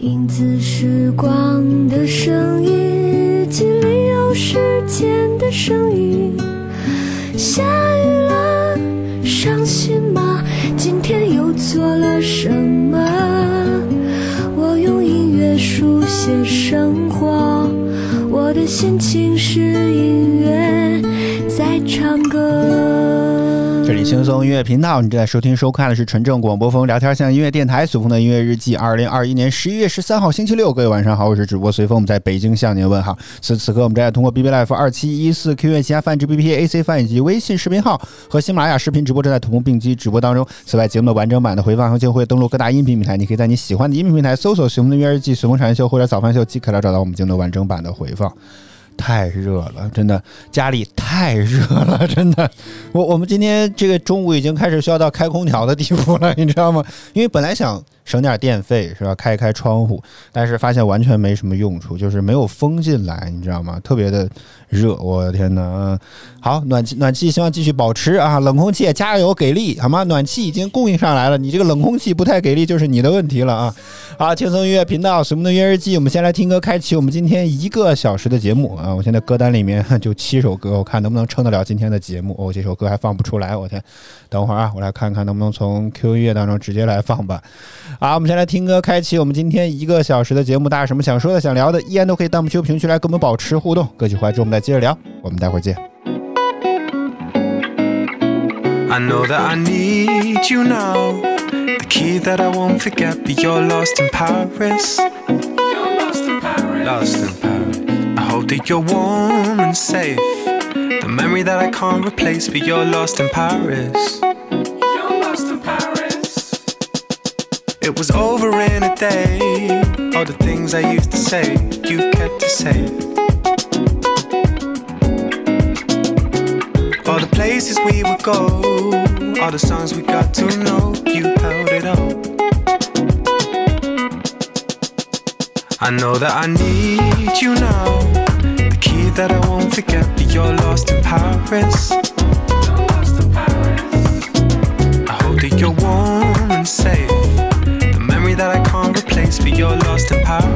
影子时光的声音，日记里有时间的声音。下雨了，伤心吗？今天又做了什么？我用音乐书写生活，我的心情是音乐在唱歌。轻松音乐频道，你正在收听收看的是纯正广播风聊天向音乐电台随风的音乐日记。二零二一年十一月十三号星期六，各位晚上好，我是主播随风，我们在北京向您问好。此此刻我们正在通过 B B Life 二七一四 Q 音旗下泛制 B P A C 泛以及微信视频号和喜马拉雅视频直播正在同步并机直播当中。此外，节目的完整版的回放将会登录各大音频平台，你可以在你喜欢的音频平台搜索随风的音乐日记、随风产业秀或者早饭秀即可来找到我们节目的完整版的回放。太热了，真的，家里太热了，真的。我我们今天这个中午已经开始需要到开空调的地步了，你知道吗？因为本来想省点电费是吧，开一开窗户，但是发现完全没什么用处，就是没有风进来，你知道吗？特别的热，我的天哪！好，暖气暖气希望继续保持啊，冷空气也加油给力好吗？暖气已经供应上来了，你这个冷空气不太给力就是你的问题了啊！好，轻松音乐频道，什么的音乐日记，我们先来听歌，开启我们今天一个小时的节目啊！我现在歌单里面就七首歌，我看能不能撑得了今天的节目。哦，这首歌还放不出来，我天！等会儿啊，我来看看能不能从 QQ 音乐当中直接来放吧。好，我们先来听歌，开启我们今天一个小时的节目。大家有什么想说的、想聊的，依然都可以弹幕区、评论区来跟我们保持互动。歌曲回来之后，我们再接着聊。我们待会儿见。I know that I need you now. The key that I won't forget, but you're lost in Paris. You're lost in Paris. Lost in Paris. I hope that you're warm and safe. The memory that I can't replace, but you're lost in Paris. It was over in a day. All the things I used to say, you kept to say. All the places we would go, all the songs we got to know, you held it up. I know that I need you now. The key that I won't forget, but you're lost in Paris. I hope that you're warm you're lost in Paris.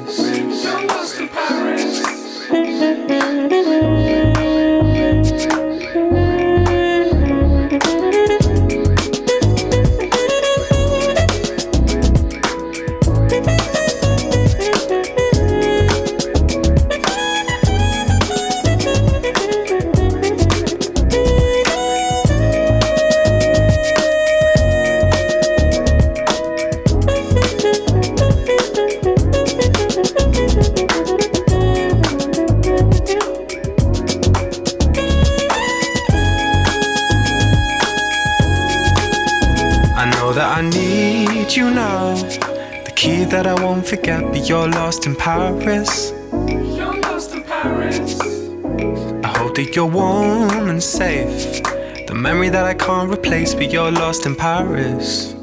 You're warm and safe. The memory that I can't replace, but you're lost in Paris.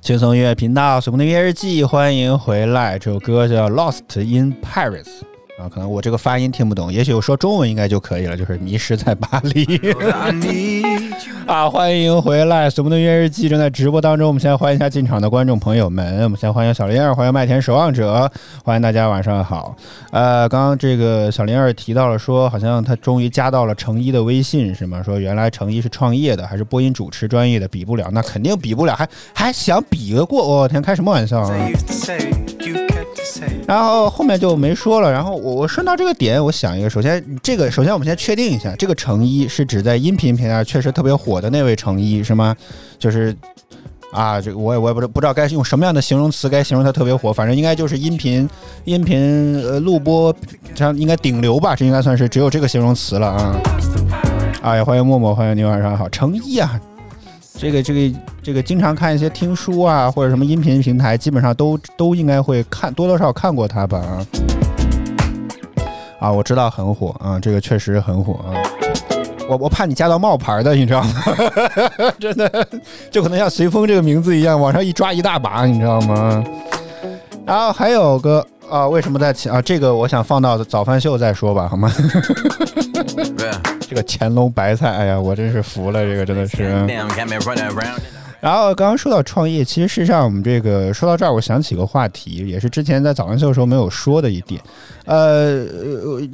轻松音乐频道，随梦的音乐日记，欢迎回来。这首歌叫《Lost in Paris》啊，可能我这个发音听不懂，也许我说中文应该就可以了，就是迷失在巴黎。啊，欢迎回来！《随梦的音乐日记》正在直播当中。我们先欢迎一下进场的观众朋友们。我们先欢迎小林儿，欢迎麦田守望者，欢迎大家晚上好。呃，刚刚这个小林儿提到了说，好像他终于加到了程一的微信，是吗？说原来程一是创业的，还是播音主持专业的，比不了，那肯定比不了，还还想比个过？我、天，开什么玩笑啊！然后后面就没说了。然后我我顺到这个点，我想一个，首先这个首先我们先确定一下，这个成一是指在音频平台确实特别火的那位成一是吗？就是啊，这个我也我也不知不知道该用什么样的形容词该形容它特别火，反正应该就是音频音频呃录播这样应该顶流吧，这应该算是只有这个形容词了啊。啊，也欢迎默默，欢迎你晚上好，成一啊。这个这个这个，经常看一些听书啊，或者什么音频平台，基本上都都应该会看，多多少少看过他吧啊。啊，我知道很火啊，这个确实很火啊。我我怕你加到冒牌的，你知道吗？真的，就可能像随风这个名字一样，往上一抓一大把，你知道吗？然后还有个啊，为什么在前啊？这个我想放到早饭秀再说吧，好吗？Yeah. 这个乾隆白菜，哎呀，我真是服了，这个真的是。然后刚刚说到创业，其实事实上我们这个说到这儿，我想起个话题，也是之前在早安秀的时候没有说的一点。呃，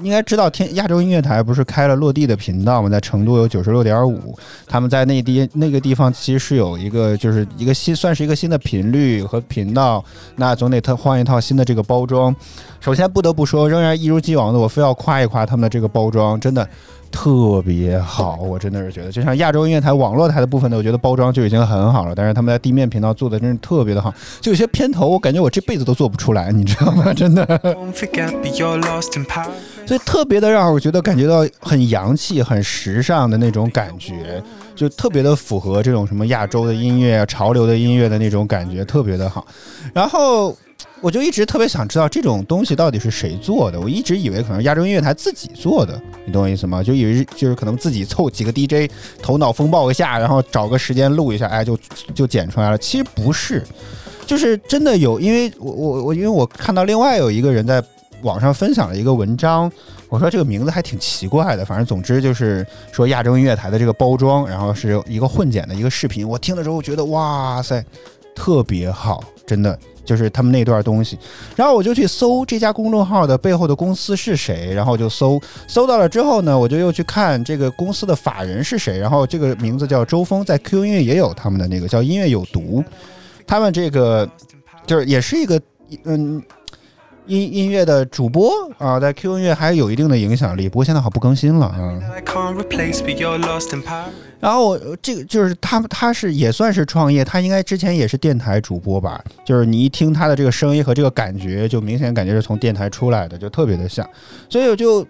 应该知道天亚洲音乐台不是开了落地的频道吗？在成都有九十六点五，他们在内地那个地方其实是有一个就是一个新算是一个新的频率和频道，那总得他换一套新的这个包装。首先不得不说，仍然一如既往的，我非要夸一夸他们的这个包装，真的。特别好，我真的是觉得，就像亚洲音乐台网络台的部分呢，我觉得包装就已经很好了，但是他们在地面频道做的真是特别的好，就有些片头，我感觉我这辈子都做不出来，你知道吗？真的.所以特别的让我觉得感觉到很洋气、很时尚的那种感觉，就特别的符合这种什么亚洲的音乐、潮流的音乐的那种感觉，特别的好。然后我就一直特别想知道这种东西到底是谁做的，我一直以为可能亚洲音乐台自己做的，你懂我意思吗？就以为就是可能自己凑几个 DJ 头脑风暴一下，然后找个时间录一下，哎，就就剪出来了。其实不是，就是真的有，因为我我我因为我看到另外有一个人在网上分享了一个文章，我说这个名字还挺奇怪的，反正总之就是说亚洲音乐台的这个包装，然后是一个混剪的一个视频，我听了之后觉得哇塞，特别好，真的。就是他们那段东西，然后我就去搜这家公众号的背后的公司是谁，然后就搜搜到了之后呢，我就又去看这个公司的法人是谁，然后这个名字叫周峰，在 QQ 音乐也有他们的那个叫音乐有毒，他们这个就是也是一个嗯音音乐的主播啊，在 Q 音乐还有一定的影响力，不过现在好不更新了啊。Power. 然后我这个就是他，他是也算是创业，他应该之前也是电台主播吧？就是你一听他的这个声音和这个感觉，就明显感觉是从电台出来的，就特别的像。所以我就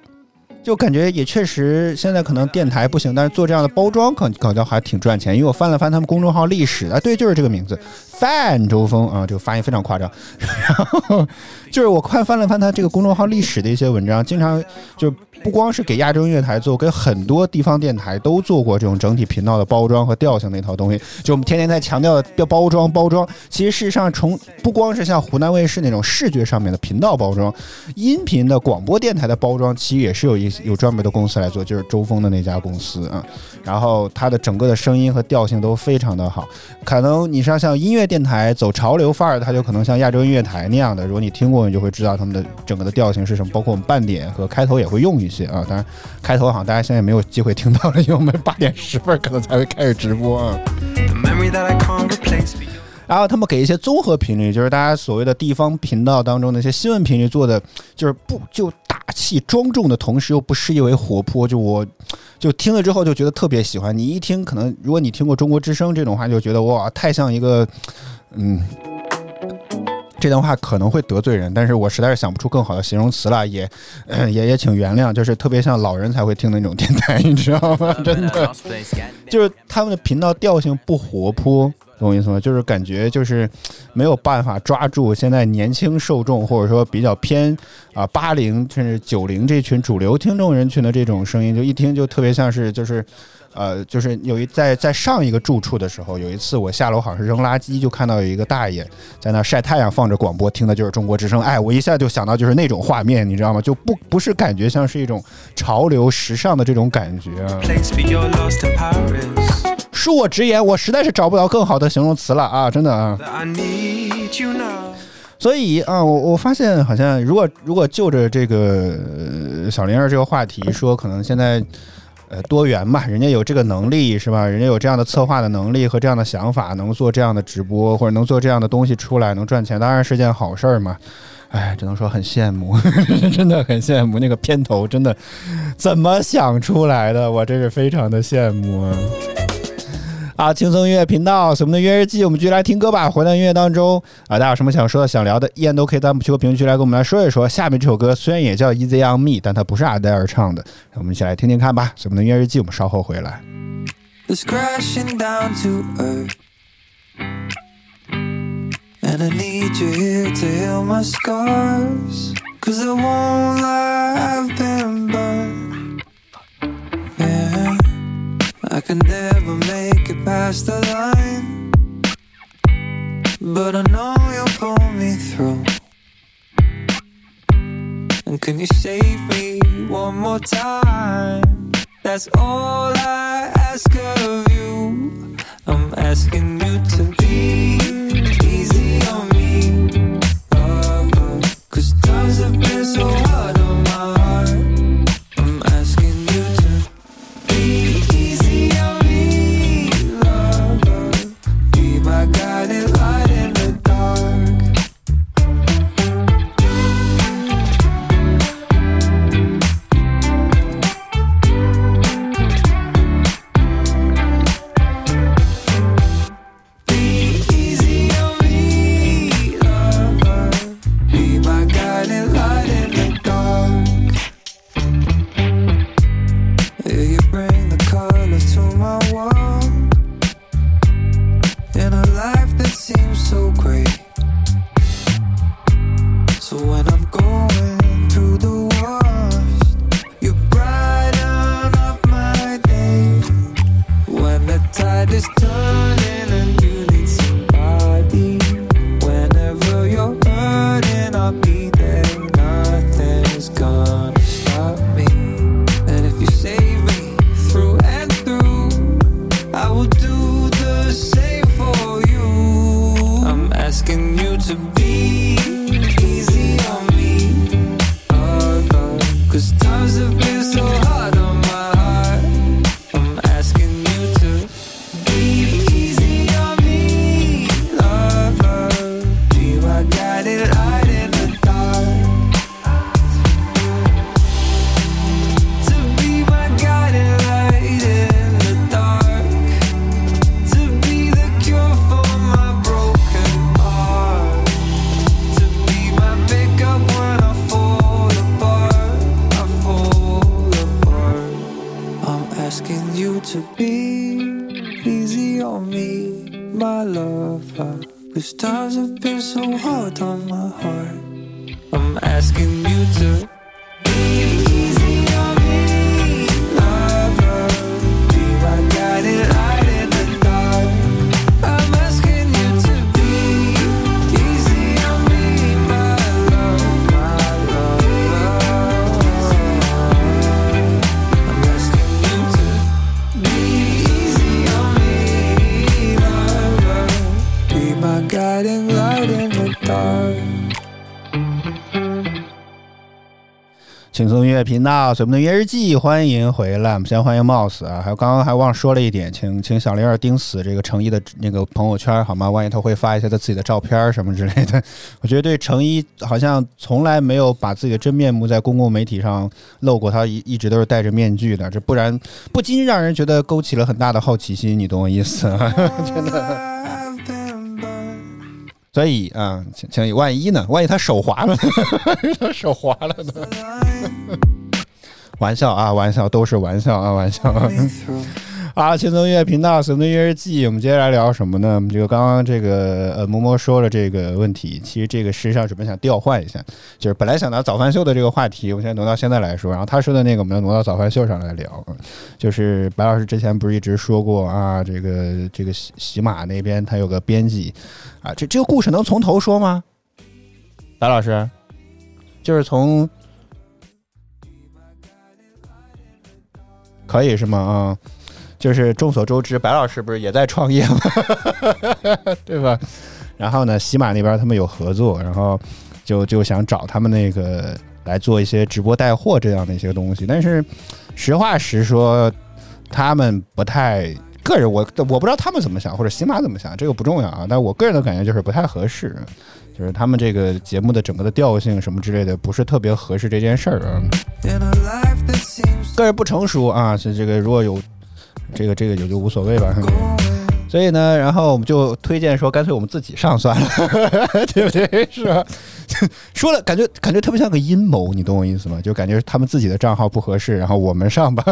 就感觉也确实现在可能电台不行，但是做这样的包装可可能还挺赚钱。因为我翻了翻他们公众号历史，啊，对，就是这个名字，，fan 周峰啊，这个发音非常夸张。然后就是我快翻了翻他这个公众号历史的一些文章，经常就不光是给亚洲音乐台做，给很多地方电台都做过这种整体频道的包装和调性那套东西。就我们天天在强调的包装包装，其实事实上从不光是像湖南卫视那种视觉上面的频道包装，音频的广播电台的包装，其实也是有一有专门的公司来做，就是周峰的那家公司啊。然后它的整个的声音和调性都非常的好。可能你像像音乐电台走潮流范儿，它就可能像亚洲音乐台那样的。如果你听过，你就会知道他们的整个的调性是什么。包括我们半点和开头也会用一些啊。当然，开头好像大家现在没有机会听到了，因为我们八点十分可能才会开始直播啊。The memory that I 然后他们给一些综合频率，就是大家所谓的地方频道当中那些新闻频率做的，就是不就大气庄重的同时又不失意为活泼，就我就听了之后就觉得特别喜欢。你一听，可能如果你听过中国之声这种话，就觉得哇，太像一个嗯。这段话可能会得罪人，但是我实在是想不出更好的形容词了，也，呃 也也请原谅，就是特别像老人才会听的那种电台，你知道吗？真的.就是他们的频道调性不活泼，懂我意思吗？就是感觉就是没有办法抓住现在年轻受众，或者说比较偏啊八零甚至九零这群主流听众人群的这种声音，就一听就特别像是就是。呃，就是有一在在上一个住处的时候，有一次我下楼好像是扔垃圾，就看到有一个大爷在那晒太阳，放着广播，听的就是中国之声。哎，我一下就想到就是那种画面，你知道吗？就不不是感觉像是一种潮流时尚的这种感觉啊。恕我直言，我实在是找不到更好的形容词了啊！真的啊。所以啊，我我发现好像，如果如果就着这个、小灵儿这个话题说，可能现在呃多元嘛，人家有这个能力是吧？人家有这样的策划的能力和这样的想法，能做这样的直播或者能做这样的东西出来，能赚钱，当然是件好事儿嘛。哎，只能说很羡慕，真的很羡慕那个片头，真的怎么想出来的？我真是非常的羡慕啊！啊，轻松音乐频道，我们的音乐日记，我们继续来听歌吧。回到音乐当中啊，大家有什么想说的、想聊的，依然都可以在我们区评论区来跟我们来说一说。下面这首歌虽然也叫《Easy on Me》，但它不是阿黛尔唱的，让我们一起来听听看吧。我们的音乐日记，我们稍后回来。And I need you here to heal my scars. Cause I won't lie, I've been burned. Can never make it past the line. But I know you'll pull me through. And can you save me one more time? That's all I ask of you. I'm asking you to be easy on me. lover. Cause times have been so hard 乐频道，随我们的音乐日记，欢迎回来。我们先欢迎 Mouse 啊，还有刚刚还忘说了一点，请请小玲儿盯死这个程一的那个朋友圈好吗？万一他会发一些他自己的照片什么之类的。我觉得对程一好像从来没有把自己的真面目在公共媒体上露过，他一一直都是戴着面具的，这不然不禁让人觉得勾起了很大的好奇心，你懂我意思吗？I've been burned. 所以啊，请请万一呢？万一他手滑了呢，他 手滑了呢？玩笑啊，玩笑都是玩笑啊，玩笑。啊，轻松音乐频道，随的音乐日记，我们接下来聊什么呢？我们这个刚刚这个呃，摸摸说了这个问题，其实这个事实上准备想调换一下，就是本来想拿早饭秀的这个话题，我现在挪到现在来说，然后他说的那个我们要挪到早饭秀上来聊，就是白老师之前不是一直说过啊，这个这个喜喜马那边他有个编辑啊，这这个故事能从头说吗？白老师，就是从可以是吗？啊。就是众所周知，白老师不是也在创业吗？对吧？然后呢，喜马那边他们有合作，然后就就想找他们那个来做一些直播带货这样的一些东西。但是实话实说，他们不太个人，我我不知道他们怎么想，或者喜马怎么想，这个不重要啊。但我个人的感觉就是不太合适，就是他们这个节目的整个的调性什么之类的，不是特别合适这件事儿啊。个人不成熟啊，是这个如果有这个这个也就无所谓吧。所以呢，然后我们就推荐说，干脆我们自己上算了，对不对？是吧？说了，感觉感觉特别像个阴谋，你懂我意思吗？就感觉他们自己的账号不合适，然后我们上吧，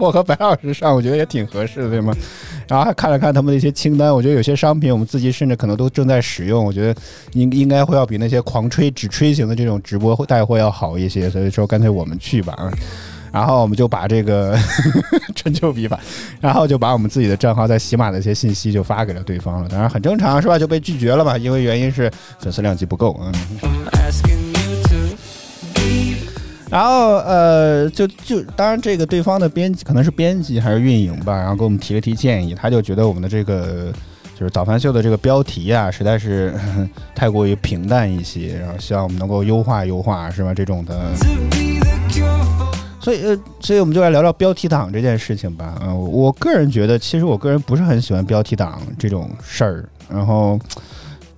我和白老师上，我觉得也挺合适的，对吗？然后还看了看他们的一些清单，我觉得有些商品我们自己甚至可能都正在使用，我觉得应应该会要比那些狂吹只吹型的这种直播带货要好一些，所以说干脆我们去吧。然后我们就把这个 春秋笔法，然后就把我们自己的账号在喜马的一些信息就发给了对方了，当然很正常是吧？就被拒绝了嘛，因为原因是粉丝量级不够，嗯。然后呃，就就当然这个对方的编辑可能是编辑还是运营吧，然后给我们提了提建议，他就觉得我们的这个就是早饭秀的这个标题啊，实在是 太过于平淡一些，然后希望我们能够优化优化，是吧？这种的。所以呃，所以我们就来聊聊标题党这件事情吧。嗯、我个人觉得，其实我个人不是很喜欢标题党这种事儿。然后，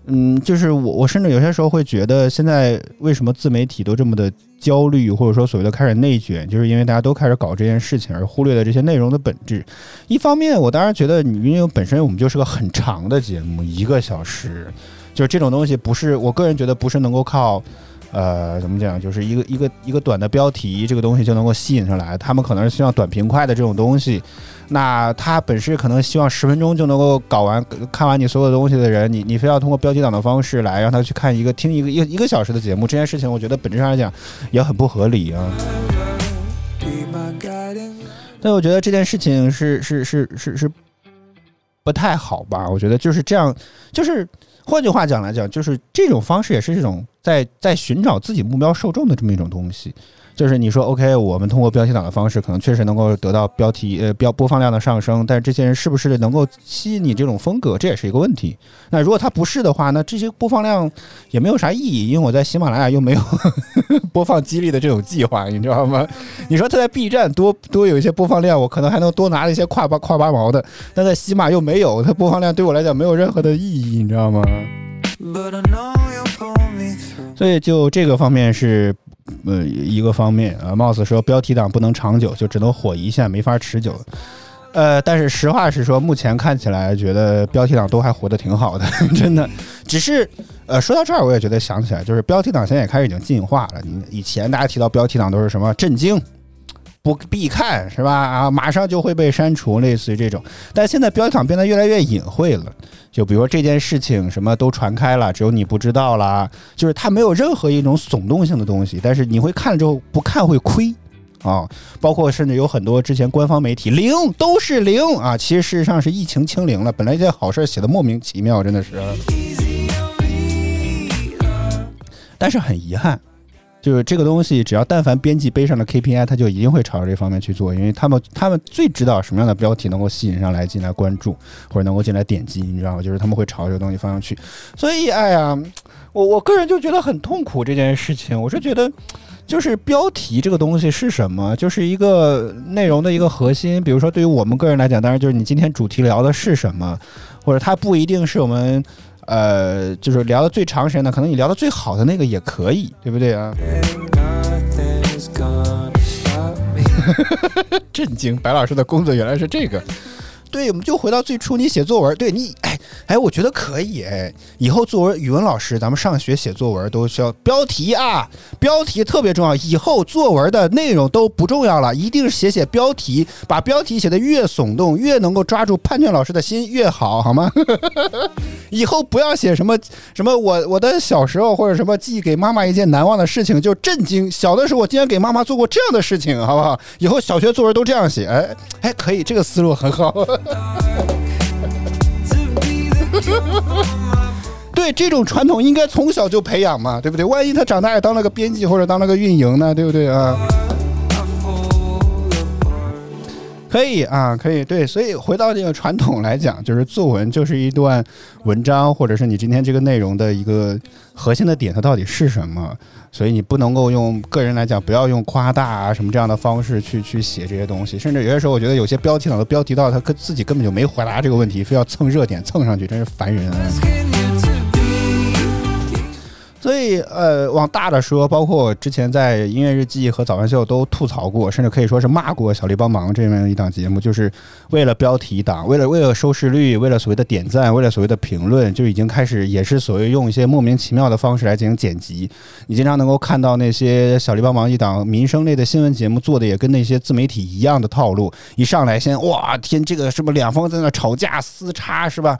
嗯，就是我我甚至有些时候会觉得，现在为什么自媒体都这么的焦虑，或者说所谓的开始内卷，就是因为大家都开始搞这件事情，而忽略了这些内容的本质。一方面，我当然觉得你因为本身我们就是个很长的节目，一个小时，就是这种东西不是我个人觉得不是能够靠。呃，怎么讲？就是一个一个一个短的标题，这个东西就能够吸引上来。他们可能是希望短平快的这种东西，那他本身可能希望十分钟就能够搞完，看完你所有东西的人，你你非要通过标题党的方式来让他去看一个听一个一一个小时的节目，这件事情我觉得本质上来讲也很不合理啊。但我觉得这件事情是是是是是不太好吧？我觉得就是这样，就是换句话讲来讲，就是这种方式也是一种在在寻找自己目标受众的这么一种东西。就是你说 OK，我们通过标题党的方式，可能确实能够得到标题呃标播放量的上升，但是这些人是不是能够吸引你这种风格，这也是一个问题。那如果他不是的话，那这些播放量也没有啥意义，因为我在喜马拉雅又没有 播放激励的这种计划，你知道吗？你说他在 B 站多多有一些播放量，我可能还能多拿一些跨八跨八毛的，但在喜马又没有，它播放量对我来讲没有任何的意义，你知道吗？but I know 所以就这个方面是呃一个方面啊。貌似说标题党不能长久，就只能火一下，没法持久。呃，但是实话实说，目前看起来觉得标题党都还活得挺好的，真的。只是呃，说到这儿，我也觉得想起来，就是标题党现在也开始已经进化了。你以前大家提到标题党都是什么震惊、不必看是吧？啊，马上就会被删除，类似于这种。但现在标题党变得越来越隐晦了。就比如说这件事情什么都传开了，只有你不知道啦，就是它没有任何一种耸动性的东西，但是你会看了之后不看会亏。啊，包括甚至有很多之前官方媒体零都是零啊，其实事实上是疫情清零了。本来一件好事写的莫名其妙，真的是。但是很遗憾，就是这个东西，只要但凡编辑背上的 KPI，他就一定会朝着这方面去做，因为他们他们最知道什么样的标题能够吸引上来进来关注，或者能够进来点击，你知道吗？就是他们会朝这个东西方向去。所以，哎呀，我我个人就觉得很痛苦这件事情。我是觉得，就是标题这个东西是什么？就是一个内容的一个核心。比如说，对于我们个人来讲，当然就是你今天主题聊的是什么，或者它不一定是我们。呃，就是聊的最长时间的，可能你聊的最好的那个也可以，对不对啊？震惊，白老师的工作原来是这个。对，我们就回到最初，你写作文，对你，哎，我觉得可以，哎，以后作文语文老师，咱们上学写作文都需要标题啊，标题特别重要。以后作文的内容都不重要了，一定是写写标题，把标题写的越耸动，越能够抓住判卷老师的心越好，好吗？以后不要写什么什么我我的小时候或者什么寄给妈妈一件难忘的事情就震惊。小的时候我竟然给妈妈做过这样的事情，好不好？以后小学作文都这样写，哎哎，可以，这个思路很好。对这种传统应该从小就培养嘛，对不对？万一他长大也当了个编辑或者当了个运营呢，对不对啊？可以啊，可以对，所以回到这个传统来讲，就是作文就是一段文章，或者是你今天这个内容的一个核心的点，它到底是什么？所以你不能够用个人来讲，不要用夸大啊什么这样的方式去去写这些东西，甚至有些时候，我觉得有些标题党的标题到他跟自己根本就没回答这个问题，非要蹭热点蹭上去，真是烦人！所以，呃，往大的说，包括我之前在音乐日记和早饭秀都吐槽过，甚至可以说是骂过小丽帮忙这样一档节目，就是为了标题党，为了为了收视率，为了所谓的点赞，为了所谓的评论，就已经开始也是所谓用一些莫名其妙的方式来进行剪辑。你经常能够看到那些小丽帮忙一档民生类的新闻节目做的也跟那些自媒体一样的套路，一上来先哇天这个什么两方在那吵架厮叉是吧？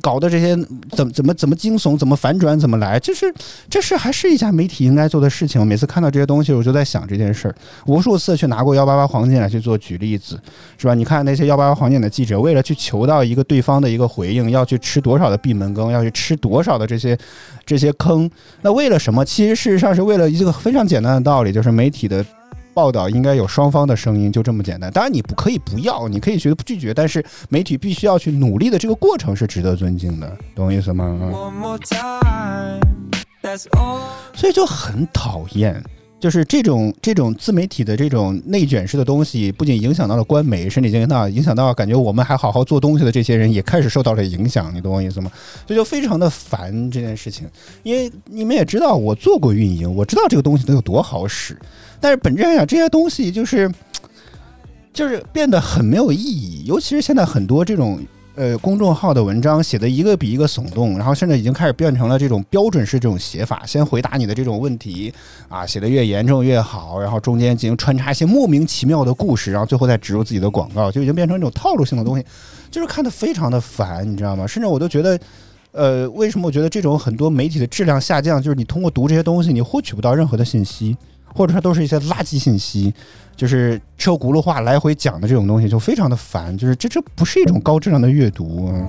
搞的这些怎么怎么怎么惊悚，怎么反转，怎么来，就是这是还是一家媒体应该做的事情。每次看到这些东西，我就在想这件事儿，无数次去拿过幺八八黄金来去做举例子，是吧？你看那些幺八八黄金的记者，为了去求到一个对方的一个回应，要去吃多少的闭门羹，要去吃多少的这些这些坑，那为了什么？其实事实上是为了一个非常简单的道理，就是媒体的。报道应该有双方的声音，就这么简单。当然，你不可以不要，你可以觉得拒绝，但是媒体必须要去努力的这个过程是值得尊敬的，懂我意思吗？That's all. 所以就很讨厌，就是这种这种自媒体的这种内卷式的东西，不仅影响到了官媒，甚至影响到影响到感觉我们还好好做东西的这些人也开始受到了影响，你懂我意思吗？所以就非常的烦这件事情，因为你们也知道，我做过运营，我知道这个东西能有多好使，但是本质上讲，这些东西就是就是变得很没有意义，尤其是现在很多这种。呃，公众号的文章写的一个比一个耸动，然后甚至已经开始变成了这种标准式这种写法，先回答你的这种问题啊，写的越严重越好，然后中间进行穿插一些莫名其妙的故事，然后最后再植入自己的广告，就已经变成一种套路性的东西，就是看得非常的烦，你知道吗？甚至我都觉得。呃，为什么我觉得这种很多媒体的质量下降？就是你通过读这些东西，你获取不到任何的信息，或者说都是一些垃圾信息，就是车轱辘话来回讲的这种东西，就非常的烦。就是这这不是一种高质量的阅读。啊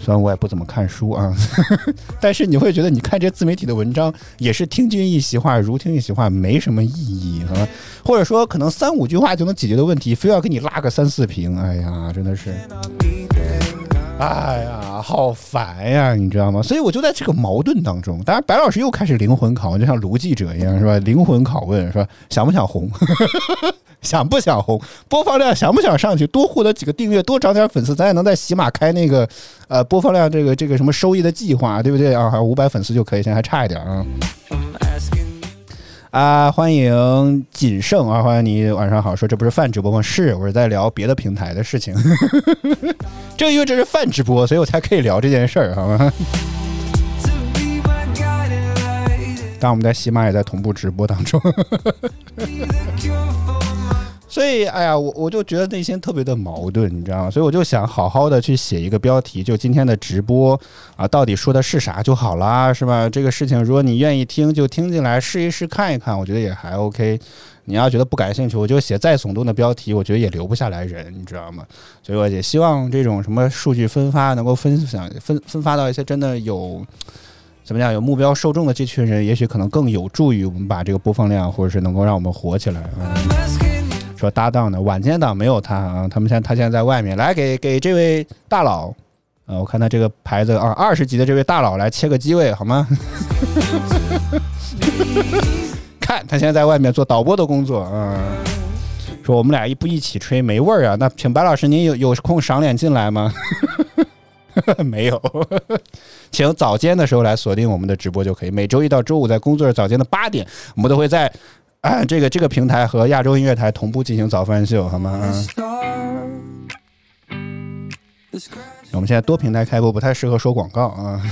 虽然我也不怎么看书啊，但是你会觉得你看这自媒体的文章也是听君一席话，如听一席话，没什么意义啊。或者说可能三五句话就能解决的问题，非要给你拉个三四瓶，哎呀，真的是。哎呀，好烦呀，你知道吗？所以我就在这个矛盾当中。当然，白老师又开始灵魂拷问，就像卢记者一样，是吧？灵魂拷问，是吧？想不想红？想不想红？播放量想不想上去？多获得几个订阅，多涨点粉丝，咱也能在喜马开那个呃播放量这个这个什么收益的计划，对不对啊？还五百粉丝就可以，现在还差一点啊。啊，欢迎谨慎啊，欢迎你，晚上好。说这不是饭直播吗？是，我是在聊别的平台的事情。正因为这是饭直播，所以我才可以聊这件事儿，好吗. 当然，我们在喜马也在同步直播当中，所以，哎呀，我我就觉得内心特别的矛盾，你知道吗？所以我就想好好的去写一个标题，就今天的直播啊，到底说的是啥就好啦，是吧？这个事情，如果你愿意听，就听进来试一试看一看，我觉得也还 OK。你要觉得不感兴趣，我就写再耸动的标题，我觉得也留不下来人，你知道吗？所以我也希望这种什么数据分发能够分享分分发到一些真的有怎么讲有目标受众的这群人，也许可能更有助于我们把这个播放量，或者是能够让我们火起来。嗯说搭档的晚间档没有他啊，他们现在他现在在外面，来给给这位大佬，呃，我看他这个牌子啊，二十级的这位大佬来切个机位好吗？看他现在在外面做导播的工作啊。说我们俩一不一起吹没味儿啊，那请白老师您有有空赏脸进来吗？没有，请早间的时候来锁定我们的直播就可以。每周一到周五在工作日早间的八点，我们都会在啊这个这个平台和亚洲音乐台同步进行早饭秀，好吗我们现在多平台开播，不太适合说广告啊。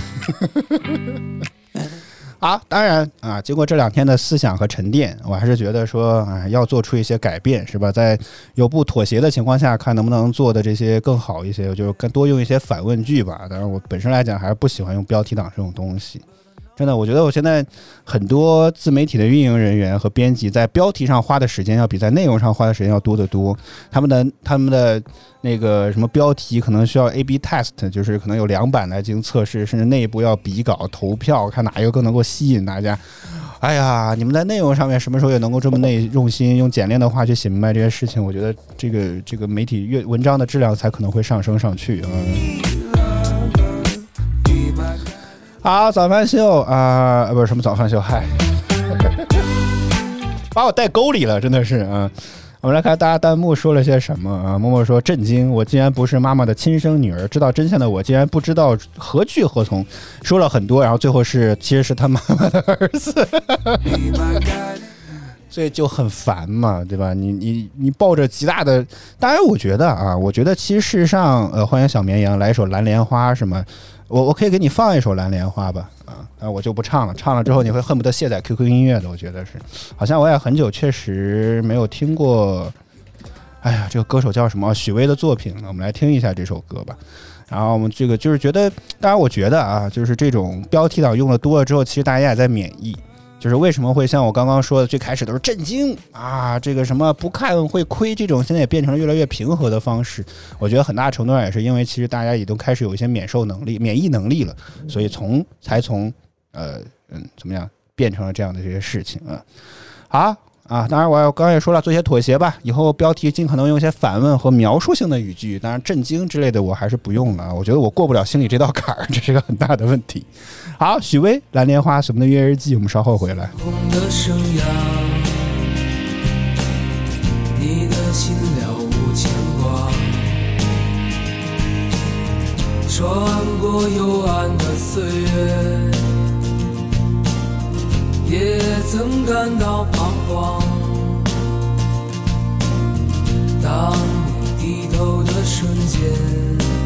好，当然啊，经过这两天的思想和沉淀，我还是觉得说，啊，要做出一些改变，是吧？在有不妥协的情况下，看能不能做的这些更好一些，就是更多用一些反问句吧。当然，我本身来讲还是不喜欢用标题党这种东西。真的，我觉得我现在很多自媒体的运营人员和编辑在标题上花的时间要比在内容上花的时间要多得多。他们的他们的那个什么标题可能需要 A/B test，就是可能有两版来进行测试，甚至内部要比稿投票，看哪一个更能够吸引大家。哎呀，你们在内容上面什么时候也能够这么内用心，用简练的话去写明白这些事情？我觉得这个这个媒体阅文章的质量才可能会上升上去。嗯，好，早饭秀啊、不是什么早饭秀，嗨，把我带沟里了，真的是啊。我们来看大家弹幕说了些什么啊？默默说震惊，我竟然不是妈妈的亲生女儿，知道真相的我竟然不知道何去何从，说了很多，然后最后是其实是他妈妈的儿子。所以就很烦嘛，对吧？你你你抱着极大的，当然我觉得啊，我觉得其实事实上，呃，欢迎小绵羊来一首《蓝莲花》什么，我我可以给你放一首《蓝莲花》吧，啊那，我就不唱了，唱了之后你会恨不得卸载 QQ 音乐的，我觉得是，好像我也很久确实没有听过，哎呀，这个歌手叫什么？许巍的作品，我们来听一下这首歌吧。然后我们这个就是觉得，当然我觉得啊，就是这种标题党用的多了之后，其实大家也在免疫。就是为什么会像我刚刚说的，最开始都是震惊啊，这个什么不看会亏这种，现在也变成了越来越平和的方式。我觉得很大程度上也是因为，其实大家也都开始有一些免受能力、免疫能力了，所以从才从呃嗯怎么样变成了这样的这些事情啊。好啊，当然我刚刚也说了，做一些妥协吧，以后标题尽可能用一些反问和描述性的语句，当然震惊之类的我还是不用了，我觉得我过不了心里这道坎儿，这是个很大的问题。好，许巍《蓝莲花》什么的月日记，我们稍后回来。的生涯，你的心了无牵挂，穿过幽暗的岁月，也曾感到彷徨。当你低头的瞬间。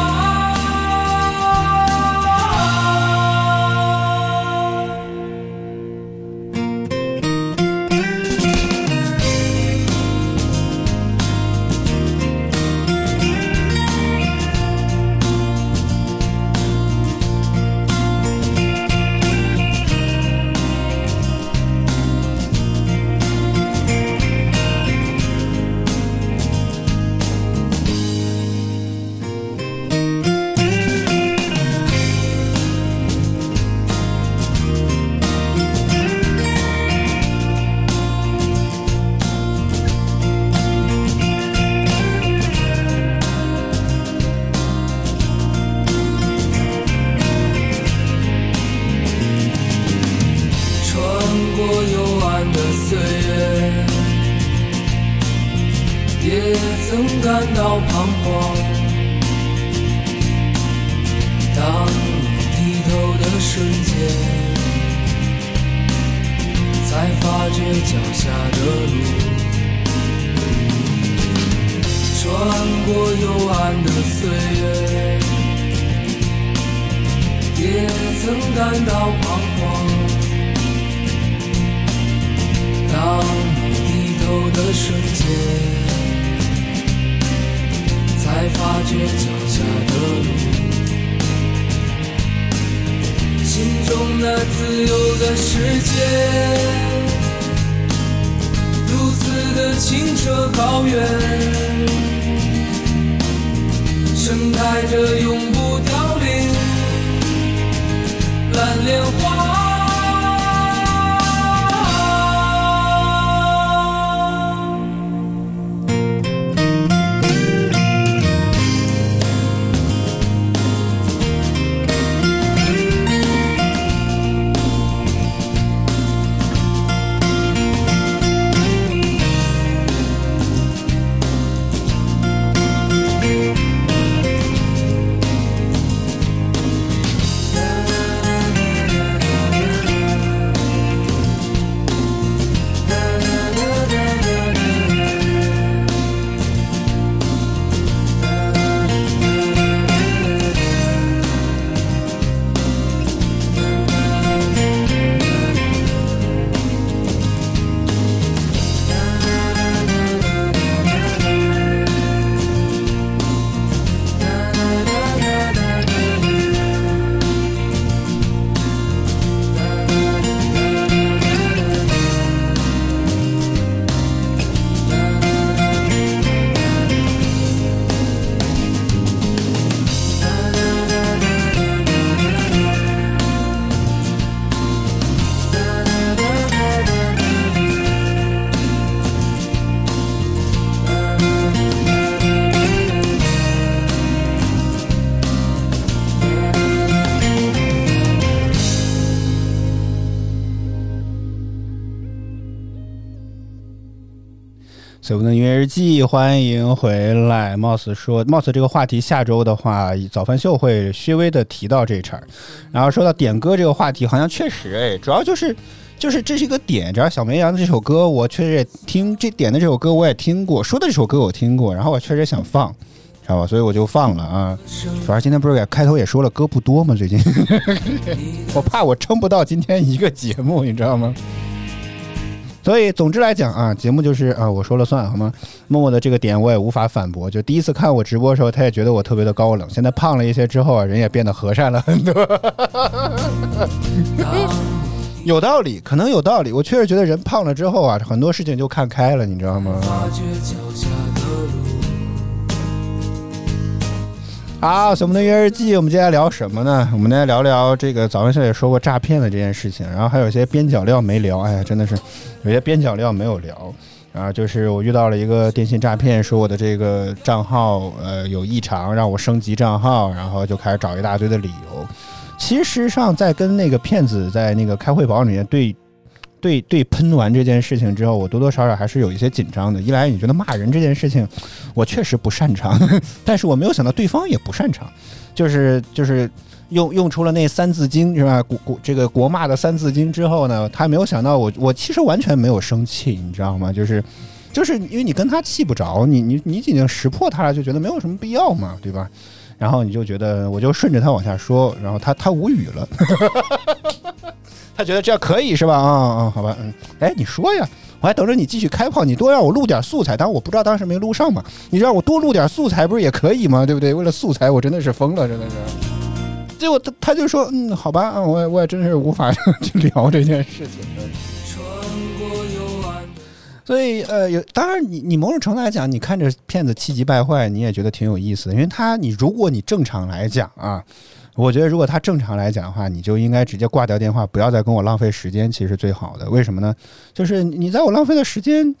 盛开着永不凋零蓝莲花。随风的音乐日记，欢迎回来。貌似说，貌似这个话题下周的话，早饭秀会稍微的提到这一茬儿。然后说到点歌这个话题，好像确实哎，主要就是就是这是一个点。只要小绵羊的这首歌，我确实也听这点的这首歌我也听过，说的这首歌我听过，然后我确实想放，知道吧？所以我就放了啊。主要今天不是给开头也说了歌不多吗？最近 我怕我撑不到今天一个节目，你知道吗？所以，总之来讲啊，节目就是啊，我说了算，好吗？默默的这个点我也无法反驳。就第一次看我直播的时候，他也觉得我特别的高冷。现在胖了一些之后啊，人也变得和善了很多。有道理，可能有道理。我确实觉得人胖了之后啊，很多事情就看开了，你知道吗？好，我们的约日记，我们接下来聊什么呢？我们来聊聊这个早上秀也说过诈骗的这件事情，然后还有一些边角料没聊。哎呀，真的是有些边角料没有聊。啊，就是我遇到了一个电信诈骗，说我的这个账号呃有异常，让我升级账号，然后就开始找一大堆的理由。其实上，在跟那个骗子在那个开会宝里面对对对喷完这件事情之后，我多多少少还是有一些紧张的。一来，你觉得骂人这件事情，我确实不擅长，但是我没有想到对方也不擅长，就是就是用用出了那三字经是吧？国国这个国骂的三字经之后呢，他没有想到我我其实完全没有生气，你知道吗？就是就是因为你跟他气不着，你你你已经识破他了，就觉得没有什么必要嘛，对吧？然后你就觉得我就顺着他往下说，然后他他无语了。他觉得这样可以是吧？啊、啊、好吧，嗯，哎，你说呀，我还等着你继续开炮，你多让我录点素材，当然我不知道当时没录上嘛，你让我多录点素材不是也可以吗？对不对？为了素材，我真的是疯了，真的是。结果他他就说，嗯，好吧，啊 我也我也真是无法去聊这件事情。所以呃，有当然你你某种程度来讲，你看着骗子气急败坏，你也觉得挺有意思的，因为他你如果你正常来讲啊。我觉得，如果他正常来讲的话，你就应该直接挂掉电话，不要再跟我浪费时间，其实最好的。为什么呢？就是你在我浪费的时间，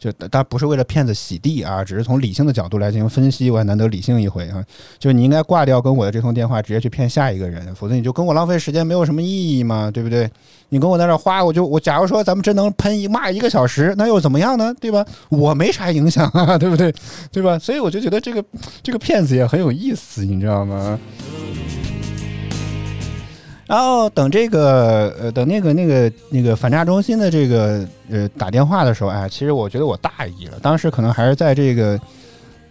就当然不是为了骗子洗地啊，只是从理性的角度来进行分析。我也难得理性一回啊，就你应该挂掉跟我的这通电话，直接去骗下一个人，否则你就跟我浪费时间，没有什么意义嘛，对不对？你跟我在这儿花，我就我假如说咱们真能喷一骂一个小时，那又怎么样呢？对吧？我没啥影响啊，对不对？对吧？所以我就觉得这个这个骗子也很有意思，你知道吗？然后等这个呃，等那个那个那个反诈中心的这个呃打电话的时候，哎，其实我觉得我大意了，当时可能还是在这个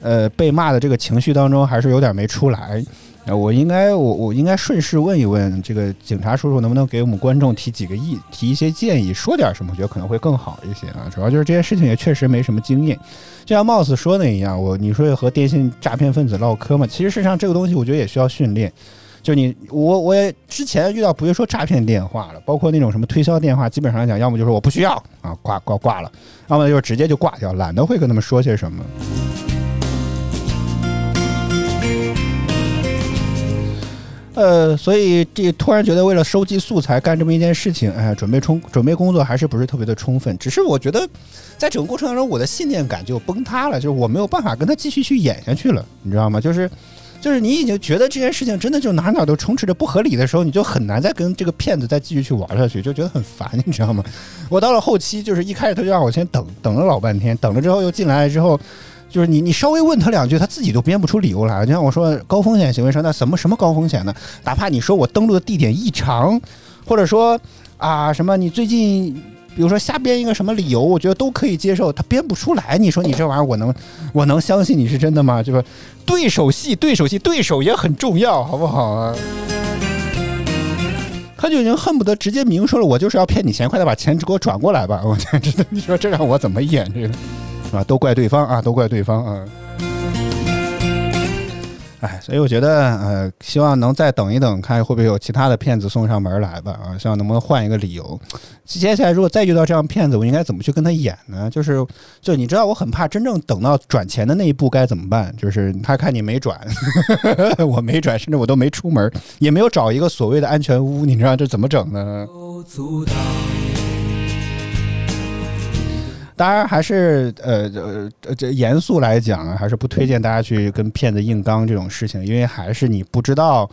呃被骂的这个情绪当中，还是有点没出来。呃，我应该我我应该顺势问一问这个警察叔叔能不能给我们观众提几个意，提一些建议，说点什么，我觉得可能会更好一些啊。主要就是这件事情也确实没什么经验，就像貌似说的一样，我你说和电信诈骗分子唠嗑嘛，其实事实上这个东西我觉得也需要训练。就你我我也之前遇到不是说诈骗电话了，包括那种什么推销电话，基本上来讲，要么就是我不需要啊，挂挂挂了，要么就是直接就挂掉，懒得会跟他们说些什么。呃，所以这突然觉得为了收集素材干这么一件事情，哎，准备充准备工作还是不是特别的充分。只是我觉得，在整个过程当中，我的信念感就崩塌了，就是我没有办法跟他继续去演下去了，你知道吗？就是。就是你已经觉得这件事情真的就哪哪都充斥着不合理的时候，你就很难再跟这个骗子再继续去玩下去，就觉得很烦，你知道吗？我到了后期，就是一开始他就让我先等等了老半天，等了之后又进来之后，就是你你稍微问他两句，他自己都编不出理由来。就像我说高风险行为上，那什么什么高风险呢？哪怕你说我登录的地点异常，或者说啊什么你最近。比如说瞎编一个什么理由，我觉得都可以接受。他编不出来，你说你这玩意儿，我能我能相信你是真的吗？就是对手戏，对手戏，对手也很重要，好不好啊？他就已经恨不得直接明说了，我就是要骗你钱，快点把钱给我转过来吧！我天，真的，你说这让我怎么演这个？啊，都怪对方啊，都怪对方啊！哎，所以我觉得，呃，希望能再等一等，看会不会有其他的骗子送上门来吧。啊，希望能不能换一个理由。接下来如果再遇到这样骗子，我应该怎么去跟他演呢？就是，就你知道，我很怕真正等到转钱的那一步该怎么办？就是他看你没转，我没转，甚至我都没出门，也没有找一个所谓的安全屋，你知道这怎么整呢？当然，还是呃呃，这严肃来讲啊，还是不推荐大家去跟骗子硬刚这种事情，因为还是你不知道，